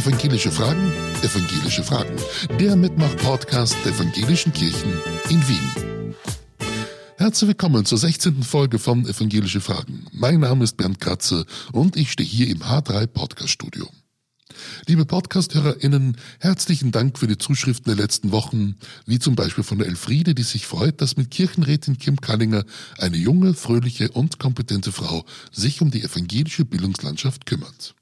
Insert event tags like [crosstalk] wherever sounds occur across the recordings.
Evangelische Fragen, evangelische Fragen. Der Mitmach-Podcast der Evangelischen Kirchen in Wien. Herzlich willkommen zur 16. Folge von Evangelische Fragen. Mein Name ist Bernd Kratzer und ich stehe hier im H3 Podcast Studio. Liebe Podcast-HörerInnen, herzlichen Dank für die Zuschriften der letzten Wochen, wie zum Beispiel von der Elfriede, die sich freut, dass mit Kirchenrätin Kim Kallinger eine junge, fröhliche und kompetente Frau sich um die evangelische Bildungslandschaft kümmert.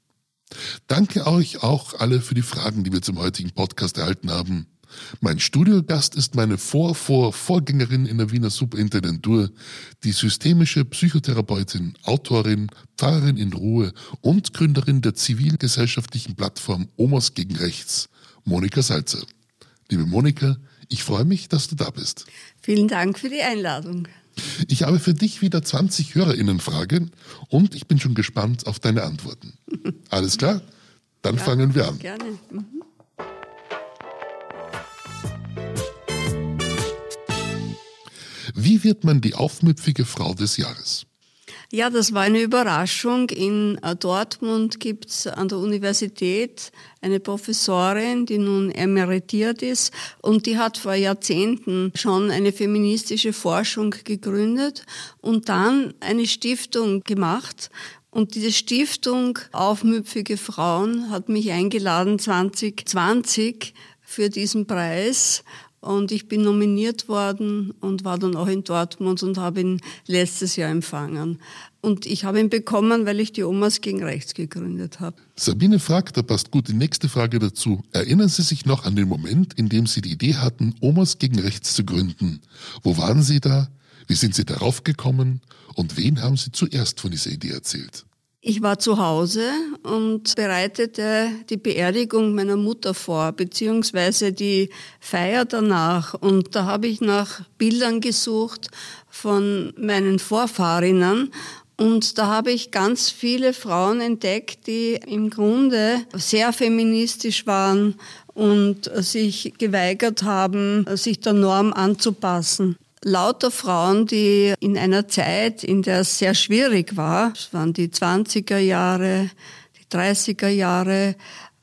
Danke euch auch alle für die Fragen, die wir zum heutigen Podcast erhalten haben. Mein Studiogast ist meine Vor-Vor-Vorgängerin in der Wiener Superintendentur, die systemische Psychotherapeutin, Autorin, Pfarrerin in Ruhe und Gründerin der zivilgesellschaftlichen Plattform Omos gegen Rechts, Monika Salzer. Liebe Monika, ich freue mich, dass du da bist. Vielen Dank für die Einladung. Ich habe für dich wieder 20 HörerInnen-Fragen und ich bin schon gespannt auf deine Antworten. [laughs] Alles klar? Dann ja, fangen wir an. Gerne. Mhm. Wie wird man die aufmüpfige Frau des Jahres? Ja, das war eine Überraschung. In äh, Dortmund gibt's an der Universität eine Professorin, die nun emeritiert ist und die hat vor Jahrzehnten schon eine feministische Forschung gegründet und dann eine Stiftung gemacht. Und diese Stiftung Aufmüpfige Frauen hat mich eingeladen 2020 für diesen Preis und ich bin nominiert worden und war dann auch in Dortmund und habe ihn letztes Jahr empfangen. Und ich habe ihn bekommen, weil ich die Omas gegen Rechts gegründet habe. Sabine fragt, da passt gut die nächste Frage dazu. Erinnern Sie sich noch an den Moment, in dem Sie die Idee hatten, Omas gegen Rechts zu gründen? Wo waren Sie da? Wie sind Sie darauf gekommen? Und wen haben Sie zuerst von dieser Idee erzählt? Ich war zu Hause und bereitete die Beerdigung meiner Mutter vor, beziehungsweise die Feier danach. Und da habe ich nach Bildern gesucht von meinen Vorfahrinnen. Und da habe ich ganz viele Frauen entdeckt, die im Grunde sehr feministisch waren und sich geweigert haben, sich der Norm anzupassen lauter Frauen, die in einer Zeit, in der es sehr schwierig war, es waren die 20er Jahre, die 30er Jahre,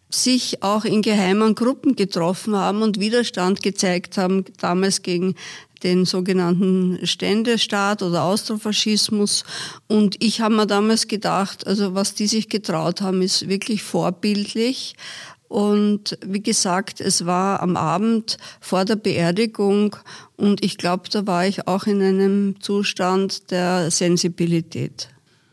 sich auch in geheimen Gruppen getroffen haben und Widerstand gezeigt haben, damals gegen den sogenannten Ständestaat oder Austrofaschismus. Und ich habe mir damals gedacht, also was die sich getraut haben, ist wirklich vorbildlich. Und wie gesagt, es war am Abend vor der Beerdigung und ich glaube, da war ich auch in einem Zustand der Sensibilität.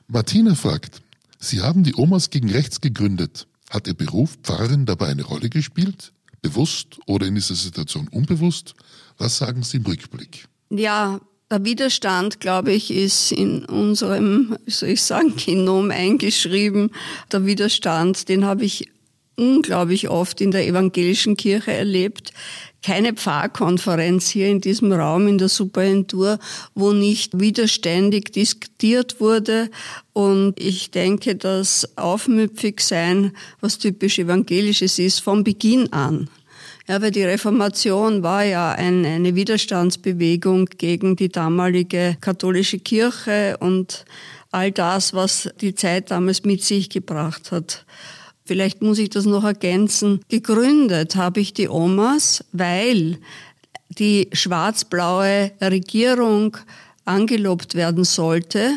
Martina fragt, Sie haben die Omas gegen Rechts gegründet. Hat Ihr Beruf Pfarrerin dabei eine Rolle gespielt? Bewusst oder in dieser Situation unbewusst? Was sagen Sie im Rückblick? Ja, der Widerstand, glaube ich, ist in unserem, wie soll ich sagen, Genom eingeschrieben. Der Widerstand, den habe ich unglaublich oft in der evangelischen Kirche erlebt. Keine Pfarrkonferenz hier in diesem Raum in der Superintur, wo nicht widerständig diskutiert wurde. Und ich denke, dass aufmüpfig sein, was typisch evangelisches ist, vom Beginn an. Ja, weil die Reformation war ja ein, eine Widerstandsbewegung gegen die damalige katholische Kirche und all das, was die Zeit damals mit sich gebracht hat. Vielleicht muss ich das noch ergänzen. Gegründet habe ich die Omas, weil die schwarz-blaue Regierung angelobt werden sollte.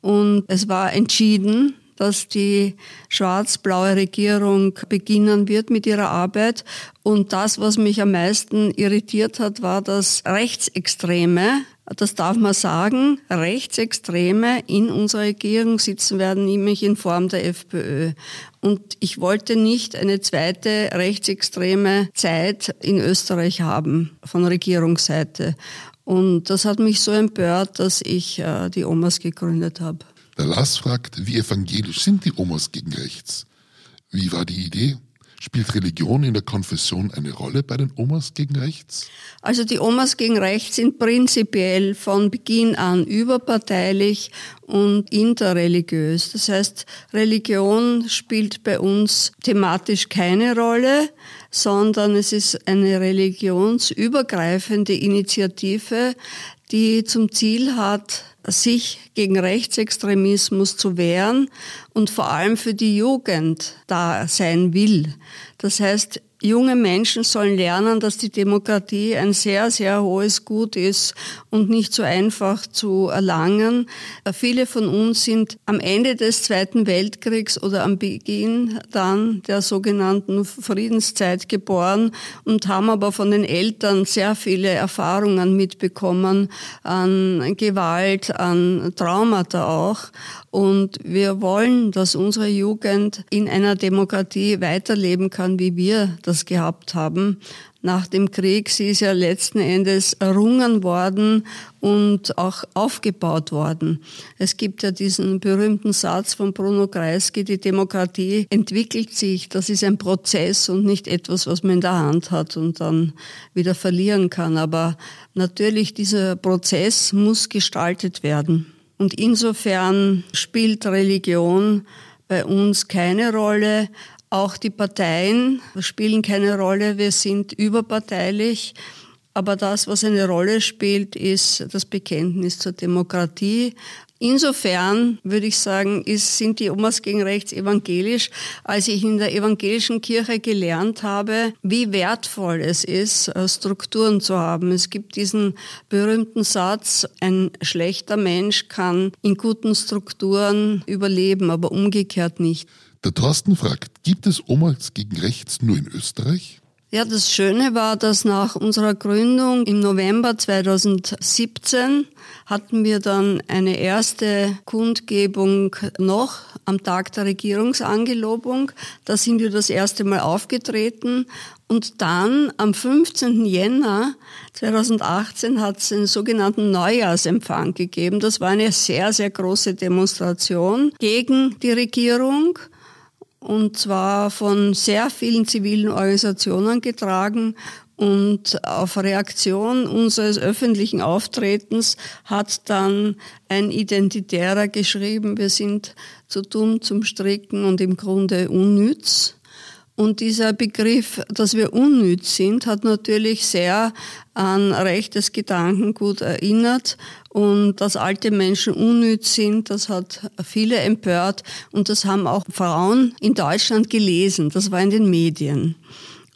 Und es war entschieden, dass die schwarz-blaue Regierung beginnen wird mit ihrer Arbeit. Und das, was mich am meisten irritiert hat, war, dass Rechtsextreme das darf man sagen, Rechtsextreme in unserer Regierung sitzen werden, nämlich in Form der FPÖ. Und ich wollte nicht eine zweite rechtsextreme Zeit in Österreich haben von Regierungsseite. Und das hat mich so empört, dass ich äh, die Omas gegründet habe. Der Lars fragt, wie evangelisch sind die Omas gegen rechts? Wie war die Idee? Spielt Religion in der Konfession eine Rolle bei den Omas gegen rechts? Also die Omas gegen rechts sind prinzipiell von Beginn an überparteilich und interreligiös. Das heißt, Religion spielt bei uns thematisch keine Rolle, sondern es ist eine religionsübergreifende Initiative, die zum Ziel hat, sich gegen Rechtsextremismus zu wehren und vor allem für die Jugend da sein will. Das heißt, junge Menschen sollen lernen, dass die Demokratie ein sehr, sehr hohes Gut ist und nicht so einfach zu erlangen. Viele von uns sind am Ende des Zweiten Weltkriegs oder am Beginn dann der sogenannten Friedenszeit geboren und haben aber von den Eltern sehr viele Erfahrungen mitbekommen an Gewalt, an Traumata auch. Und wir wollen, dass unsere Jugend in einer Demokratie weiterleben kann, wie wir das gehabt haben. Nach dem Krieg, sie ist ja letzten Endes errungen worden und auch aufgebaut worden. Es gibt ja diesen berühmten Satz von Bruno Kreisky, die Demokratie entwickelt sich, das ist ein Prozess und nicht etwas, was man in der Hand hat und dann wieder verlieren kann. Aber natürlich, dieser Prozess muss gestaltet werden. Und insofern spielt Religion bei uns keine Rolle. Auch die Parteien spielen keine Rolle. Wir sind überparteilich. Aber das, was eine Rolle spielt, ist das Bekenntnis zur Demokratie, Insofern würde ich sagen, ist, sind die Omas gegen rechts evangelisch, als ich in der evangelischen Kirche gelernt habe, wie wertvoll es ist, äh, Strukturen zu haben. Es gibt diesen berühmten Satz, ein schlechter Mensch kann in guten Strukturen überleben, aber umgekehrt nicht. Der Thorsten fragt, gibt es Omas gegen rechts nur in Österreich? Ja, das Schöne war, dass nach unserer Gründung im November 2017 hatten wir dann eine erste Kundgebung noch am Tag der Regierungsangelobung. Da sind wir das erste Mal aufgetreten. Und dann am 15. Jänner 2018 hat es einen sogenannten Neujahrsempfang gegeben. Das war eine sehr, sehr große Demonstration gegen die Regierung und zwar von sehr vielen zivilen Organisationen getragen. Und auf Reaktion unseres öffentlichen Auftretens hat dann ein Identitärer geschrieben, wir sind zu dumm zum Stricken und im Grunde unnütz. Und dieser Begriff, dass wir unnütz sind, hat natürlich sehr an rechtes Gedankengut erinnert. Und dass alte Menschen unnütz sind, das hat viele empört. Und das haben auch Frauen in Deutschland gelesen. Das war in den Medien.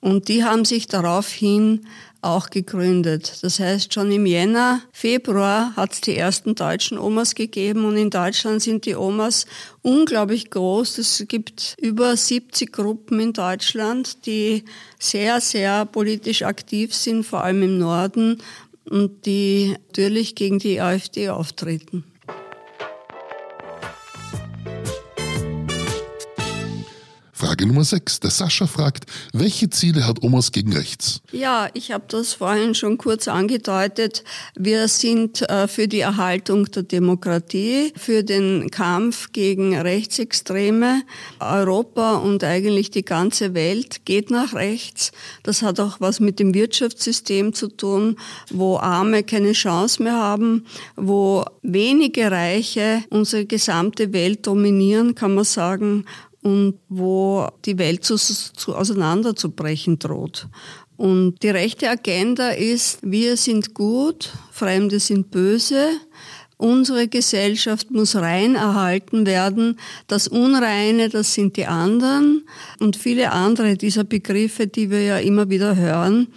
Und die haben sich daraufhin auch gegründet. Das heißt, schon im Jänner, Februar hat es die ersten deutschen Omas gegeben und in Deutschland sind die Omas unglaublich groß. Es gibt über 70 Gruppen in Deutschland, die sehr, sehr politisch aktiv sind, vor allem im Norden und die natürlich gegen die AfD auftreten. Frage Nummer 6. Der Sascha fragt, welche Ziele hat Omas gegen rechts? Ja, ich habe das vorhin schon kurz angedeutet. Wir sind äh, für die Erhaltung der Demokratie, für den Kampf gegen Rechtsextreme. Europa und eigentlich die ganze Welt geht nach rechts. Das hat auch was mit dem Wirtschaftssystem zu tun, wo Arme keine Chance mehr haben, wo wenige Reiche unsere gesamte Welt dominieren, kann man sagen, und wo die Welt zu, zu auseinanderzubrechen droht. Und die rechte Agenda ist, wir sind gut, Fremde sind böse, unsere Gesellschaft muss rein erhalten werden, das Unreine, das sind die anderen und viele andere dieser Begriffe, die wir ja immer wieder hören.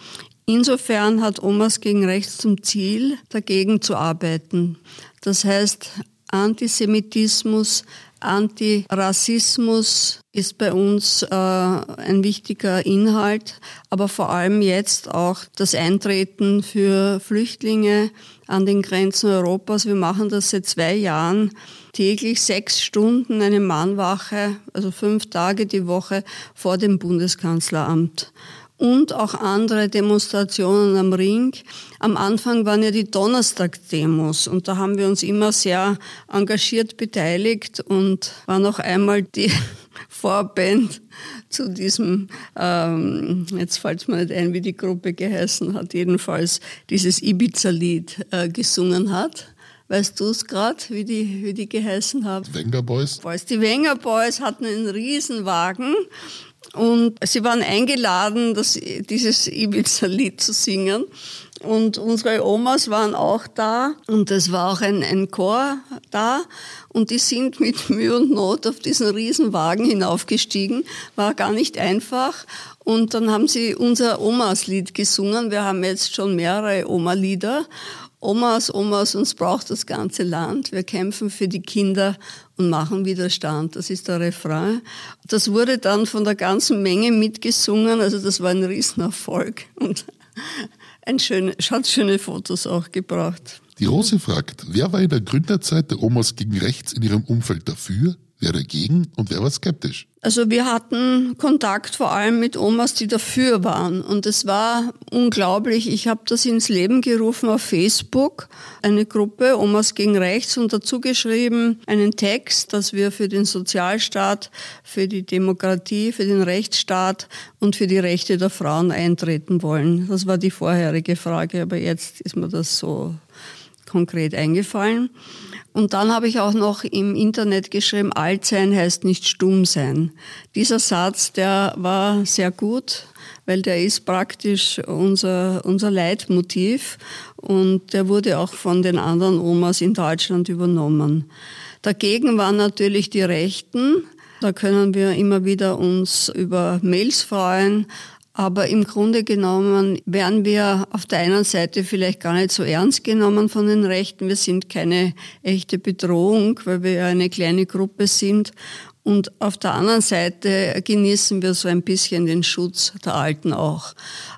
Insofern hat Omas gegen Rechts zum Ziel, dagegen zu arbeiten. Das heißt, Antisemitismus, Antirassismus ist bei uns äh, ein wichtiger Inhalt, aber vor allem jetzt auch das Eintreten für Flüchtlinge an den Grenzen Europas. Wir machen das seit zwei Jahren täglich sechs Stunden eine Mannwache, also fünf Tage die Woche vor dem Bundeskanzleramt und auch andere Demonstrationen am Ring. Am Anfang waren ja die Donnerstag-Demos und da haben wir uns immer sehr engagiert beteiligt und war noch einmal die [laughs] Vorband zu diesem, ähm, jetzt fällt mir nicht ein, wie die Gruppe geheißen hat, jedenfalls dieses Ibiza-Lied äh, gesungen hat. Weißt du es gerade, wie die, wie die geheißen haben? Wenger Boys. Die Wenger Boys hatten einen Riesenwagen und sie waren eingeladen, das, dieses Ibiza-Lied zu singen. Und unsere Omas waren auch da und es war auch ein, ein Chor da und die sind mit Mühe und Not auf diesen Riesenwagen hinaufgestiegen. War gar nicht einfach. Und dann haben sie unser Omas-Lied gesungen. Wir haben jetzt schon mehrere Oma-Lieder. Omas, Omas, uns braucht das ganze Land. Wir kämpfen für die Kinder und machen Widerstand. Das ist der Refrain. Das wurde dann von der ganzen Menge mitgesungen. Also das war ein Riesenerfolg und ein schöne, hat schöne Fotos auch gebracht. Die Rose fragt, wer war in der Gründerzeit der Omas gegen rechts in ihrem Umfeld dafür? Wer dagegen und wer war skeptisch? Also wir hatten Kontakt vor allem mit Omas, die dafür waren. Und es war unglaublich. Ich habe das ins Leben gerufen auf Facebook, eine Gruppe Omas gegen Rechts und dazu geschrieben einen Text, dass wir für den Sozialstaat, für die Demokratie, für den Rechtsstaat und für die Rechte der Frauen eintreten wollen. Das war die vorherige Frage, aber jetzt ist mir das so konkret eingefallen. Und dann habe ich auch noch im Internet geschrieben, alt sein heißt nicht stumm sein. Dieser Satz, der war sehr gut, weil der ist praktisch unser, unser Leitmotiv und der wurde auch von den anderen Omas in Deutschland übernommen. Dagegen waren natürlich die Rechten. Da können wir immer wieder uns über Mails freuen, aber im Grunde genommen werden wir auf der einen Seite vielleicht gar nicht so ernst genommen von den Rechten. Wir sind keine echte Bedrohung, weil wir ja eine kleine Gruppe sind. Und auf der anderen Seite genießen wir so ein bisschen den Schutz der Alten auch.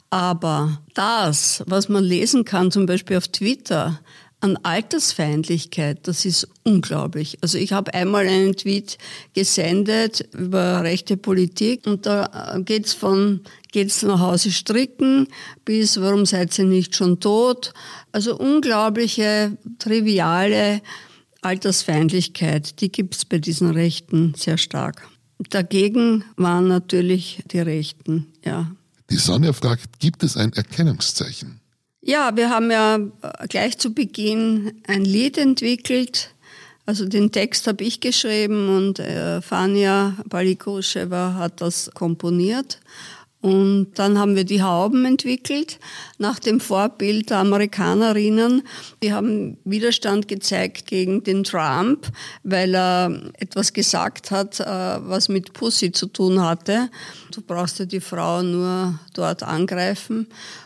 Aber das, was man lesen kann, zum Beispiel auf Twitter, an Altersfeindlichkeit, das ist unglaublich. Also ich habe einmal einen Tweet gesendet über rechte Politik und da geht's von geht's nach Hause stricken bis warum seid ihr nicht schon tot? Also unglaubliche, triviale Altersfeindlichkeit, die gibt's bei diesen Rechten sehr stark. Dagegen waren natürlich die Rechten, ja. Die Sonja fragt, gibt es ein Erkennungszeichen? Ja, wir haben ja äh, gleich zu Beginn ein Lied entwickelt. Also den Text habe ich geschrieben und äh, Fania Balikoschewa hat das komponiert. Und dann haben wir die Hauben entwickelt, nach dem Vorbild der Amerikanerinnen. Die haben Widerstand gezeigt gegen den Trump, weil er etwas gesagt hat, äh, was mit Pussy zu tun hatte. Du brauchst ja die Frau nur dort angreifen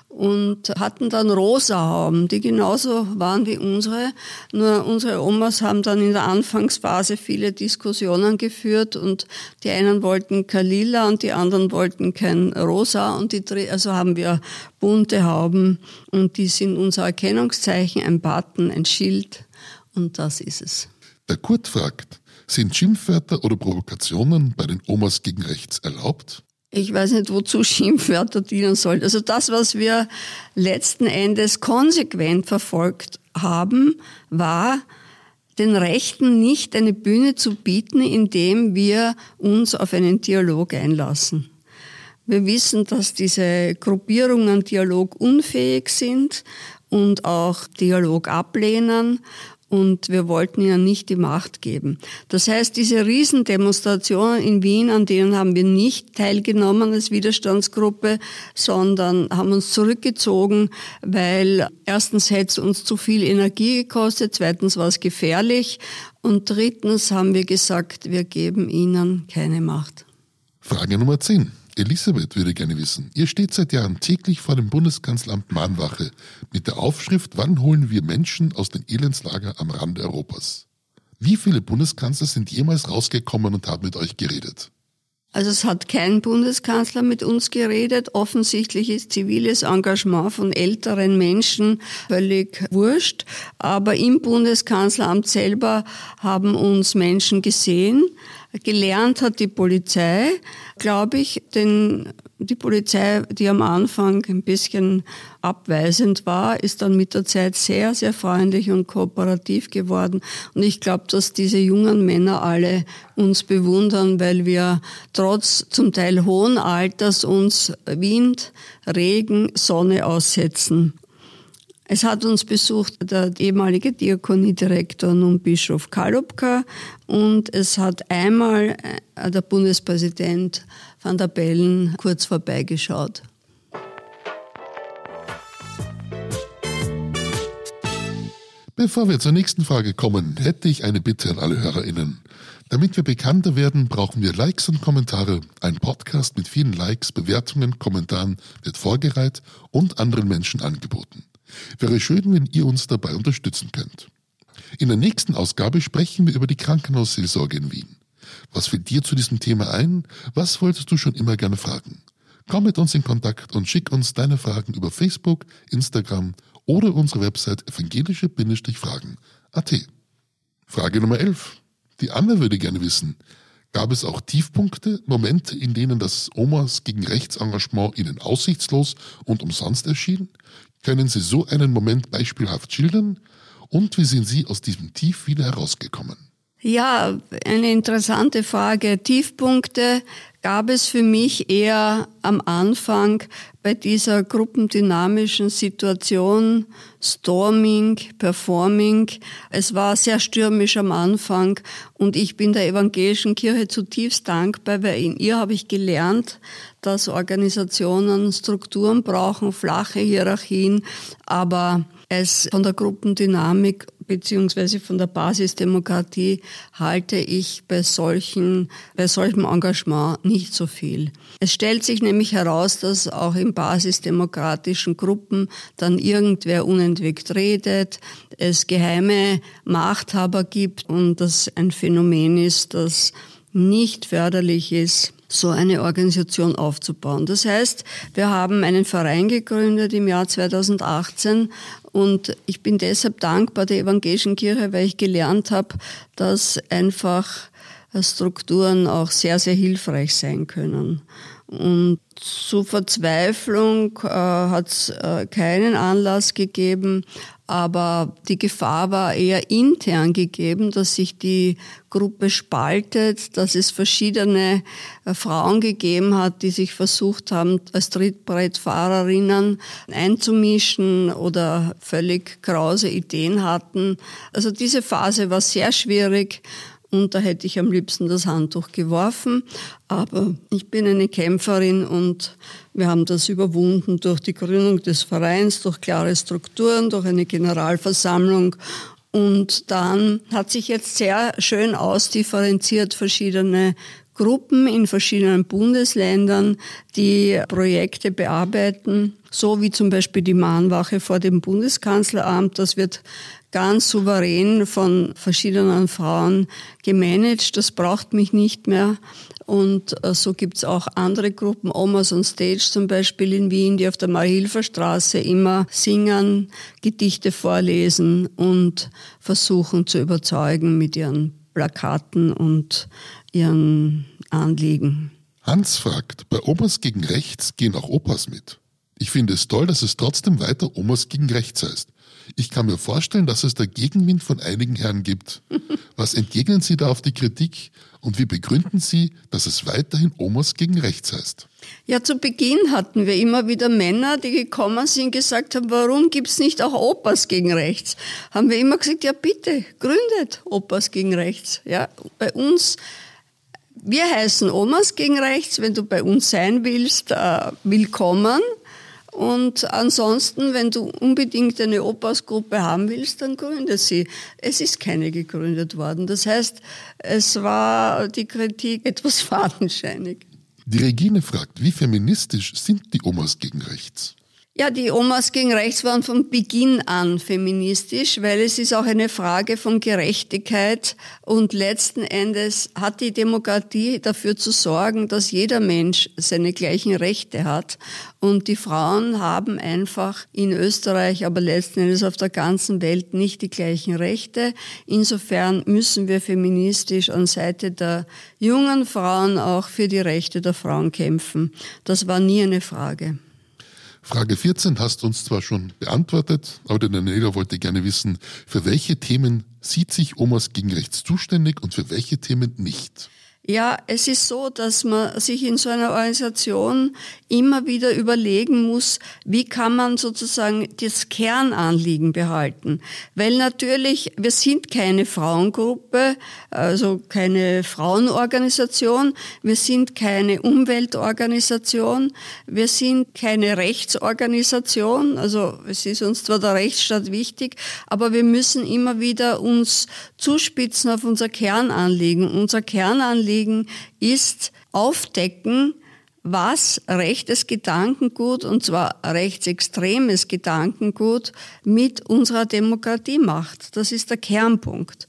und hatten dann rosa Hauben, die genauso waren wie unsere. Nur unsere Omas haben dann in der Anfangsphase viele Diskussionen geführt und die einen wollten kein Lila und die anderen wollten kein Rosa und die, also haben wir bunte Hauben und die sind unser Erkennungszeichen, ein Button, ein Schild und das ist es. Der Kurt fragt, sind Schimpfwörter oder Provokationen bei den Omas gegen rechts erlaubt? Ich weiß nicht, wozu [laughs] Schimpfwörter dienen sollen. Also das, was wir letzten Endes konsequent verfolgt haben, war, den Rechten nicht eine Bühne zu bieten, indem wir uns auf einen Dialog einlassen. Wir wissen, dass diese Gruppierungen dialogunfähig sind und auch Dialog ablehnen und wir wollten ihnen nicht die Macht geben. Das heißt, diese Riesendemonstrationen in Wien, an denen haben wir nicht teilgenommen als Widerstandsgruppe, sondern haben uns zurückgezogen, weil erstens hätte es uns zu viel Energie gekostet, zweitens war es gefährlich und drittens haben wir gesagt, wir geben ihnen keine Macht. Frage Nummer 10. Elisabeth würde gerne wissen, ihr steht seit Jahren täglich vor dem Bundeskanzleramt Mahnwache mit der Aufschrift Wann holen wir Menschen aus den Elendslager am Rande Europas? Wie viele Bundeskanzler sind jemals rausgekommen und haben mit euch geredet? Also es hat kein Bundeskanzler mit uns geredet. Offensichtlich ist ziviles Engagement von älteren Menschen völlig wurscht. Aber im Bundeskanzleramt selber haben uns Menschen gesehen, Gelernt hat die Polizei, glaube ich, denn die Polizei, die am Anfang ein bisschen abweisend war, ist dann mit der Zeit sehr, sehr freundlich und kooperativ geworden. Und ich glaube, dass diese jungen Männer alle uns bewundern, weil wir trotz zum Teil hohen Alters uns Wind, Regen, Sonne aussetzen. Es hat uns besucht der ehemalige Diakoniedirektor nun Bischof Kalubka und es hat einmal äh, der Bundespräsident van der Bellen kurz vorbeigeschaut. Bevor wir zur nächsten Frage kommen, hätte ich eine Bitte an alle HörerInnen. Damit wir bekannter werden, brauchen wir Likes und Kommentare. Ein Podcast mit vielen Likes, Bewertungen, Kommentaren wird vorgereiht und anderen Menschen angeboten. Wäre schön, wenn ihr uns dabei unterstützen könnt. In der nächsten Ausgabe sprechen wir über die Krankenhausseelsorge in Wien. Was fällt dir zu diesem Thema ein? Was wolltest du schon immer gerne fragen? Komm mit uns in Kontakt und schick uns deine Fragen über Facebook, Instagram oder unsere Website evangelische-fragen.at. Frage Nummer 11. Die Anna würde gerne wissen, gab es auch Tiefpunkte, Momente, in denen das Omas gegen Rechtsengagement Ihnen aussichtslos und umsonst erschien? Können Sie so einen Moment beispielhaft schildern? Und wie sind Sie aus diesem Tief wieder herausgekommen? Ja, eine interessante Frage. Tiefpunkte gab es für mich eher am Anfang bei dieser gruppendynamischen Situation, Storming, Performing. Es war sehr stürmisch am Anfang und ich bin der evangelischen Kirche zutiefst dankbar, weil in ihr habe ich gelernt, dass Organisationen Strukturen brauchen, flache Hierarchien, aber es von der Gruppendynamik beziehungsweise von der Basisdemokratie halte ich bei solchen, bei solchem Engagement nicht so viel. Es stellt sich nämlich heraus, dass auch in basisdemokratischen Gruppen dann irgendwer unentwegt redet, es geheime Machthaber gibt und das ein Phänomen ist, das nicht förderlich ist so eine Organisation aufzubauen. Das heißt, wir haben einen Verein gegründet im Jahr 2018 und ich bin deshalb dankbar der evangelischen Kirche, weil ich gelernt habe, dass einfach Strukturen auch sehr, sehr hilfreich sein können. Und zu Verzweiflung äh, hat es äh, keinen Anlass gegeben, aber die Gefahr war eher intern gegeben, dass sich die Gruppe spaltet, dass es verschiedene äh, Frauen gegeben hat, die sich versucht haben, als Trittbrettfahrerinnen einzumischen oder völlig krause Ideen hatten. Also diese Phase war sehr schwierig und da hätte ich am liebsten das Handtuch geworfen. Aber ich bin eine Kämpferin und wir haben das überwunden durch die Gründung des Vereins, durch klare Strukturen, durch eine Generalversammlung. Und dann hat sich jetzt sehr schön ausdifferenziert verschiedene Gruppen in verschiedenen Bundesländern, die Projekte bearbeiten, so wie zum Beispiel die Mahnwache vor dem Bundeskanzleramt. Das wird ganz souverän von verschiedenen Frauen gemanagt. Das braucht mich nicht mehr. Und äh, so gibt's auch andere Gruppen, Omas on Stage zum Beispiel in Wien, die auf der Marie-Hilfer-Straße immer singen, Gedichte vorlesen und versuchen zu überzeugen mit ihren Plakaten und ihren Anliegen. Hans fragt, bei Omas gegen Rechts gehen auch Opas mit. Ich finde es toll, dass es trotzdem weiter Omas gegen Rechts heißt. Ich kann mir vorstellen, dass es da Gegenwind von einigen Herren gibt. [laughs] Was entgegnen Sie da auf die Kritik und wie begründen Sie, dass es weiterhin Omas gegen Rechts heißt? Ja, zu Beginn hatten wir immer wieder Männer, die gekommen sind und gesagt haben, warum gibt's nicht auch Opas gegen Rechts? Haben wir immer gesagt, ja bitte, gründet Opas gegen Rechts. Ja, bei uns wir heißen Omas gegen Rechts. Wenn du bei uns sein willst, äh, willkommen. Und ansonsten, wenn du unbedingt eine Opasgruppe haben willst, dann gründe sie. Es ist keine gegründet worden. Das heißt, es war die Kritik [laughs] etwas fadenscheinig. Die Regine fragt, wie feministisch sind die Omas gegen rechts? Ja, die Omas gegen rechts waren von Beginn an feministisch, weil es ist auch eine Frage von Gerechtigkeit und letzten Endes hat die Demokratie dafür zu sorgen, dass jeder Mensch seine gleichen Rechte hat und die Frauen haben einfach in Österreich, aber letzten Endes auf der ganzen Welt nicht die gleichen Rechte. Insofern müssen wir feministisch an Seite der jungen Frauen auch für die Rechte der Frauen kämpfen. Das war nie eine Frage. Frage 14 hast du uns zwar schon beantwortet, aber der Daniela wollte gerne wissen, für welche Themen sieht sich Omas gegen rechts zuständig und für welche Themen nicht? Ja, es ist so, dass man sich in so einer Organisation immer wieder überlegen muss, wie kann man sozusagen das Kernanliegen behalten. Weil natürlich, wir sind keine Frauengruppe, also keine Frauenorganisation, wir sind keine Umweltorganisation, wir sind keine Rechtsorganisation, also es ist uns zwar der Rechtsstaat wichtig, aber wir müssen immer wieder uns zuspitzen auf unser Kernanliegen. Unser Kernanliegen Anliegen ist aufdecken, was rechtes Gedankengut, und zwar rechtsextremes Gedankengut, mit unserer Demokratie macht. Das ist der Kernpunkt.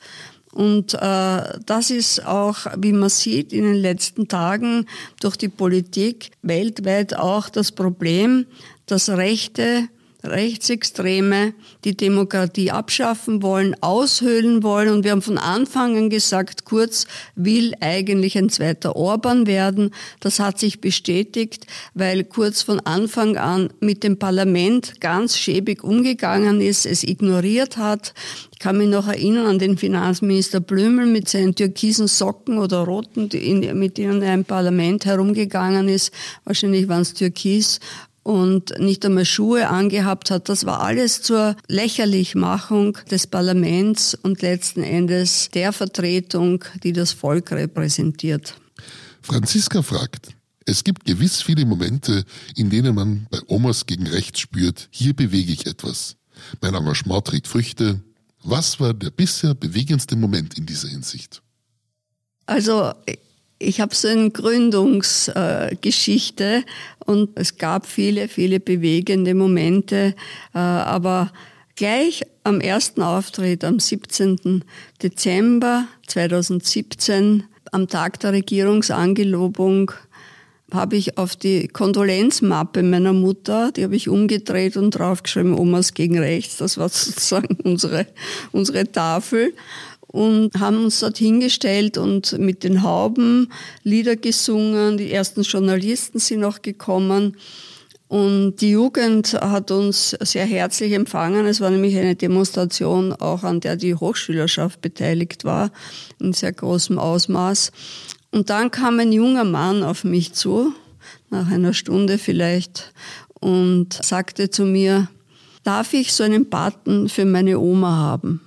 Und äh, das ist auch, wie man sieht, in den letzten Tagen durch die Politik weltweit auch das Problem, dass Rechte Rechtsextreme die Demokratie abschaffen wollen, aushöhlen wollen. Und wir haben von Anfang an gesagt, Kurz will eigentlich ein zweiter Orban werden. Das hat sich bestätigt, weil Kurz von Anfang an mit dem Parlament ganz schäbig umgegangen ist, es ignoriert hat. Ich kann mich noch erinnern an den Finanzminister Blümel mit seinen türkisen Socken oder roten, mit denen er im Parlament herumgegangen ist. Wahrscheinlich waren es türkis und nicht einmal Schuhe angehabt hat. Das war alles zur Lächerlichmachung des Parlaments und letzten Endes der Vertretung, die das Volk repräsentiert. Franziska fragt, es gibt gewiss viele Momente, in denen man bei Omas gegen rechts spürt, hier bewege ich etwas. Mein Engagement trägt Früchte. Was war der bisher bewegendste Moment in dieser Hinsicht? Also ich habe so eine Gründungsgeschichte äh, und es gab viele, viele bewegende Momente, äh, aber gleich am ersten Auftritt am 17. Dezember 2017, am Tag der Regierungsangelobung, habe ich auf die Kondolenzmappe meiner Mutter, die habe ich umgedreht und draufgeschrieben, Omas gegen rechts. Das war [laughs] sozusagen unsere, unsere Tafel und haben uns dort hingestellt und mit den Hauben Lieder gesungen. Die ersten Journalisten sind auch gekommen. Und die Jugend hat uns sehr herzlich empfangen. Es war nämlich eine Demonstration, auch an der die Hochschülerschaft beteiligt war, in sehr großem Ausmaß. Und dann kam ein junger Mann auf mich zu, nach einer Stunde vielleicht, und sagte zu mir, darf ich so einen Button für meine Oma haben?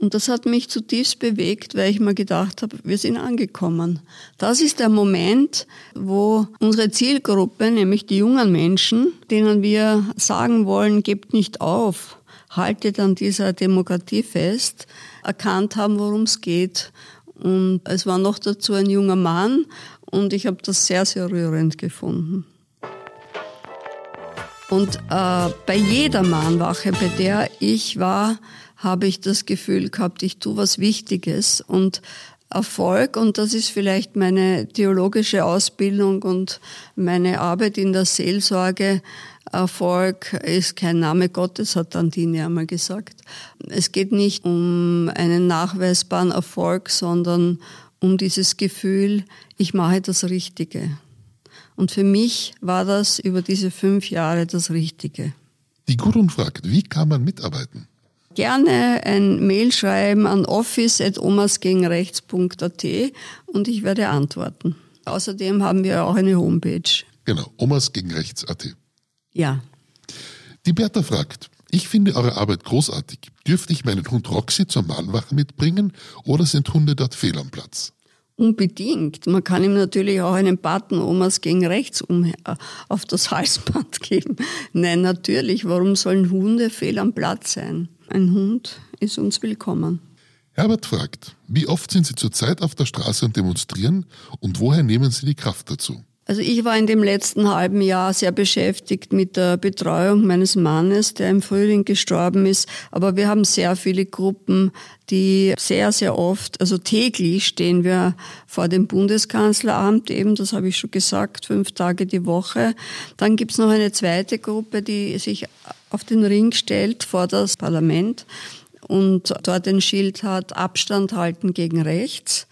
Und das hat mich zutiefst bewegt, weil ich mir gedacht habe, wir sind angekommen. Das ist der Moment, wo unsere Zielgruppe, nämlich die jungen Menschen, denen wir sagen wollen, gebt nicht auf, haltet an dieser Demokratie fest, erkannt haben, worum es geht. Und es war noch dazu ein junger Mann und ich habe das sehr, sehr rührend gefunden. Und äh, bei jeder Mahnwache, bei der ich war, habe ich das Gefühl gehabt, ich tue was Wichtiges und Erfolg, und das ist vielleicht meine theologische Ausbildung und meine Arbeit in der Seelsorge, Erfolg ist kein Name Gottes, hat Tantini einmal gesagt. Es geht nicht um einen nachweisbaren Erfolg, sondern um dieses Gefühl, ich mache das Richtige. Und für mich war das über diese fünf Jahre das Richtige. Die Gurun fragt, wie kann man mitarbeiten? Gerne ein Mail schreiben an office.omasgegenrechts.at und ich werde antworten. Außerdem haben wir auch eine Homepage. Genau, omasgegenrechts.at. Ja. Die Bertha fragt, ich finde eure Arbeit großartig. Dürfte ich meinen Hund Roxy zur Mahnwache mitbringen oder sind Hunde dort fehl am Platz? Unbedingt. Man kann ihm natürlich auch einen Button Omas gegen rechts um, auf das Halsband [laughs] geben. Nein, natürlich. Warum sollen Hunde fehl am Platz sein? Ein Hund ist uns willkommen. Herbert fragt, wie oft sind Sie zurzeit auf der Straße und demonstrieren und woher nehmen Sie die Kraft dazu? Also ich war in dem letzten halben Jahr sehr beschäftigt mit der Betreuung meines Mannes, der im Frühling gestorben ist. Aber wir haben sehr viele Gruppen, die sehr, sehr oft, also täglich stehen wir vor dem Bundeskanzleramt eben, das habe ich schon gesagt, fünf Tage die Woche. Dann gibt's noch eine zweite Gruppe, die sich auf den Ring stellt vor das Parlament und dort ein Schild hat, Abstand halten gegen rechts.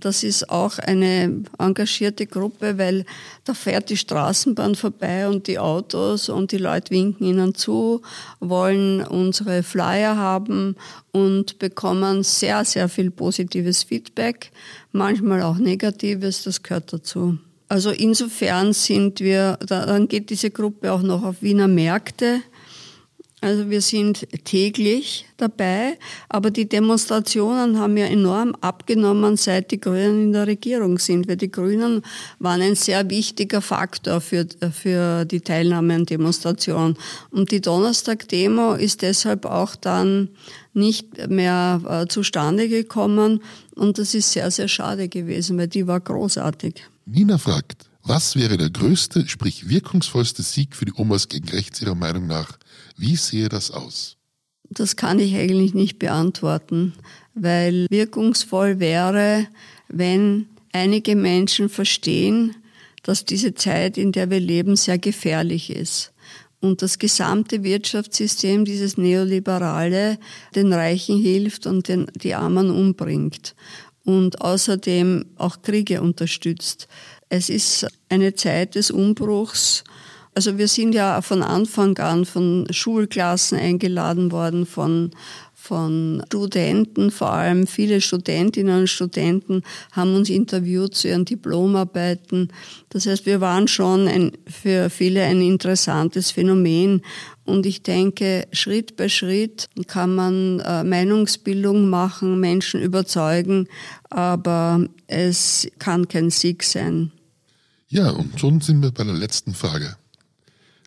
Das ist auch eine engagierte Gruppe, weil da fährt die Straßenbahn vorbei und die Autos und die Leute winken ihnen zu, wollen unsere Flyer haben und bekommen sehr, sehr viel positives Feedback, manchmal auch negatives, das gehört dazu. Also insofern sind wir, dann geht diese Gruppe auch noch auf Wiener Märkte also wir sind täglich dabei, aber die Demonstrationen haben ja enorm abgenommen, seit die Grünen in der Regierung sind, weil die Grünen waren ein sehr wichtiger Faktor für, für die Teilnahme an Demonstrationen. Und die Donnerstag-Demo ist deshalb auch dann nicht mehr äh, zustande gekommen und das ist sehr, sehr schade gewesen, weil die war großartig. Nina fragt, was wäre der größte, sprich wirkungsvollste Sieg für die Omas gegen rechts Ihrer Meinung nach? Wie sehe das aus? Das kann ich eigentlich nicht beantworten, weil wirkungsvoll wäre, wenn einige Menschen verstehen, dass diese Zeit, in der wir leben, sehr gefährlich ist und das gesamte Wirtschaftssystem, dieses Neoliberale, den Reichen hilft und den, die Armen umbringt und außerdem auch Kriege unterstützt. Es ist eine Zeit des Umbruchs. Also wir sind ja von Anfang an von Schulklassen eingeladen worden, von von Studenten, vor allem viele Studentinnen und Studenten haben uns interviewt zu ihren Diplomarbeiten. Das heißt, wir waren schon ein, für viele ein interessantes Phänomen. Und ich denke, Schritt bei Schritt kann man äh, Meinungsbildung machen, Menschen überzeugen, aber es kann kein Sieg sein. Ja, und schon sind wir bei der letzten Frage.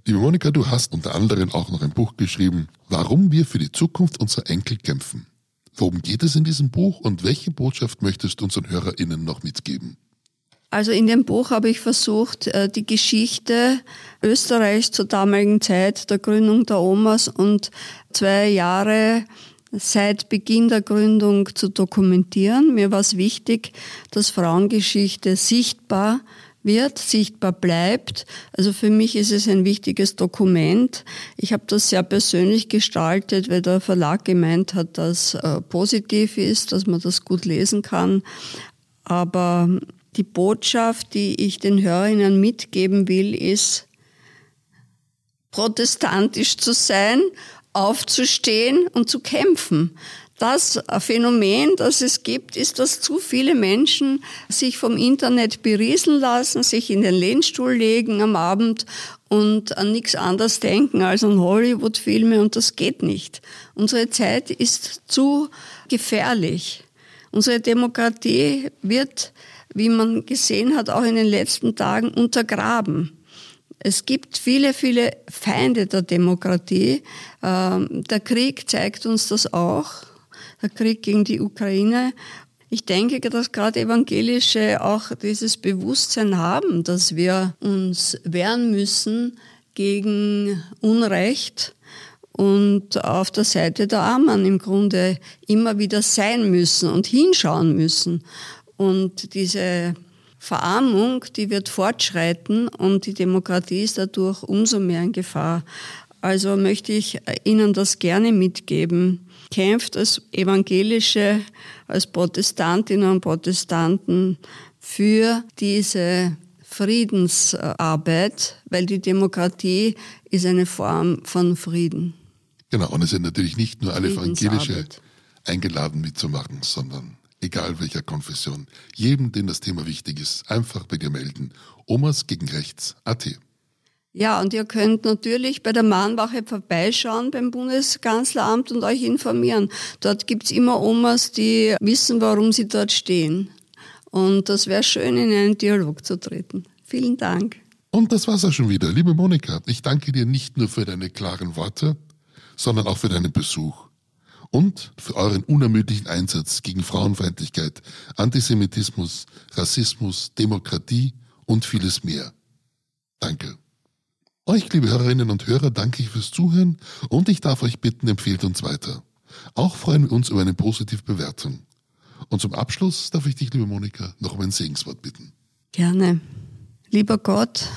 Liebe Monika, du hast unter anderem auch noch ein Buch geschrieben, warum wir für die Zukunft unserer Enkel kämpfen. Worum geht es in diesem Buch und welche Botschaft möchtest du unseren HörerInnen noch mitgeben? Also in dem Buch habe ich versucht, äh, die Geschichte Österreichs zur damaligen Zeit der Gründung der Omas und zwei Jahre seit Beginn der Gründung zu dokumentieren. Mir war es wichtig, dass Frauengeschichte sichtbar wird, sichtbar bleibt. Also für mich ist es ein wichtiges Dokument. Ich habe das sehr persönlich gestaltet, weil der Verlag gemeint hat, dass äh, positiv ist, dass man das gut lesen kann. Aber die Botschaft, die ich den Hörerinnen mitgeben will, ist, protestantisch zu sein, aufzustehen und zu kämpfen. Das Phänomen, das es gibt, ist, dass zu viele Menschen sich vom Internet berieseln lassen, sich in den Lehnstuhl legen am Abend und an nichts anderes denken als an Hollywood-Filme und das geht nicht. Unsere Zeit ist zu gefährlich. Unsere Demokratie wird, wie man gesehen hat, auch in den letzten Tagen untergraben. Es gibt viele, viele Feinde der Demokratie. Ähm, der Krieg zeigt uns das auch Krieg gegen die Ukraine. Ich denke, dass gerade Evangelische auch dieses Bewusstsein haben, dass wir uns wehren müssen gegen Unrecht und auf der Seite der Armen im Grunde immer wieder sein müssen und hinschauen müssen. Und diese Verarmung, die wird fortschreiten und die Demokratie ist dadurch umso mehr in Gefahr. Also möchte ich Ihnen das gerne mitgeben kämpft als Evangelische, als Protestantinnen und Protestanten für diese Friedensarbeit, weil die Demokratie ist eine Form von Frieden. Genau, und es sind natürlich nicht nur alle Evangelische eingeladen mitzumachen, sondern egal welcher Konfession, jedem, dem das Thema wichtig ist, einfach bei dir melden. Omas gegen Rechts AT. Ja, und ihr könnt natürlich bei der Mahnwache vorbeischauen beim Bundeskanzleramt und euch informieren. Dort gibt's immer Omas, die wissen, warum sie dort stehen. Und das wäre schön, in einen Dialog zu treten. Vielen Dank. Und das war's auch schon wieder. Liebe Monika, ich danke dir nicht nur für deine klaren Worte, sondern auch für deinen Besuch und für euren unermüdlichen Einsatz gegen Frauenfeindlichkeit, Antisemitismus, Rassismus, Demokratie und vieles mehr. Danke. Euch, liebe Hörerinnen und Hörer, danke ich fürs Zuhören und ich darf euch bitten, empfehlt uns weiter. Auch freuen wir uns über eine positive Bewertung. Und zum Abschluss darf ich dich, liebe Monika, noch um ein Segenswort bitten. Gerne. Lieber Gott,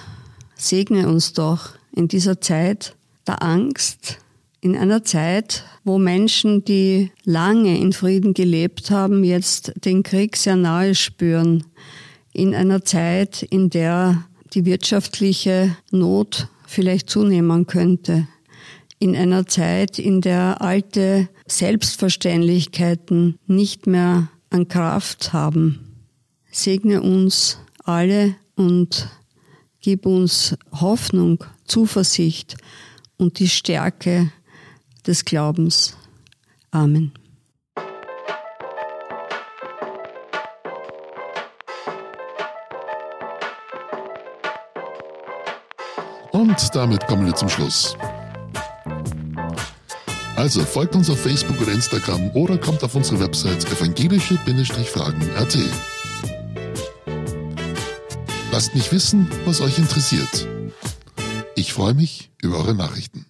segne uns doch in dieser Zeit der Angst, In einer Zeit, wo Menschen, die lange in Frieden gelebt haben, jetzt den Krieg sehr nahe spüren. In einer Zeit, in der die wirtschaftliche Not vielleicht zunehmen könnte. In einer Zeit, in der alte Selbstverständlichkeiten nicht mehr an Kraft haben. Segne uns alle und gib uns Hoffnung, Zuversicht und die Stärke, des Glaubens. Amen. Und damit kommen wir zum Schluss. Also folgt uns auf Facebook oder Instagram oder kommt auf unsere Website evangelische-fragen.at. Lasst mich wissen, was euch interessiert. Ich freue mich über eure Nachrichten.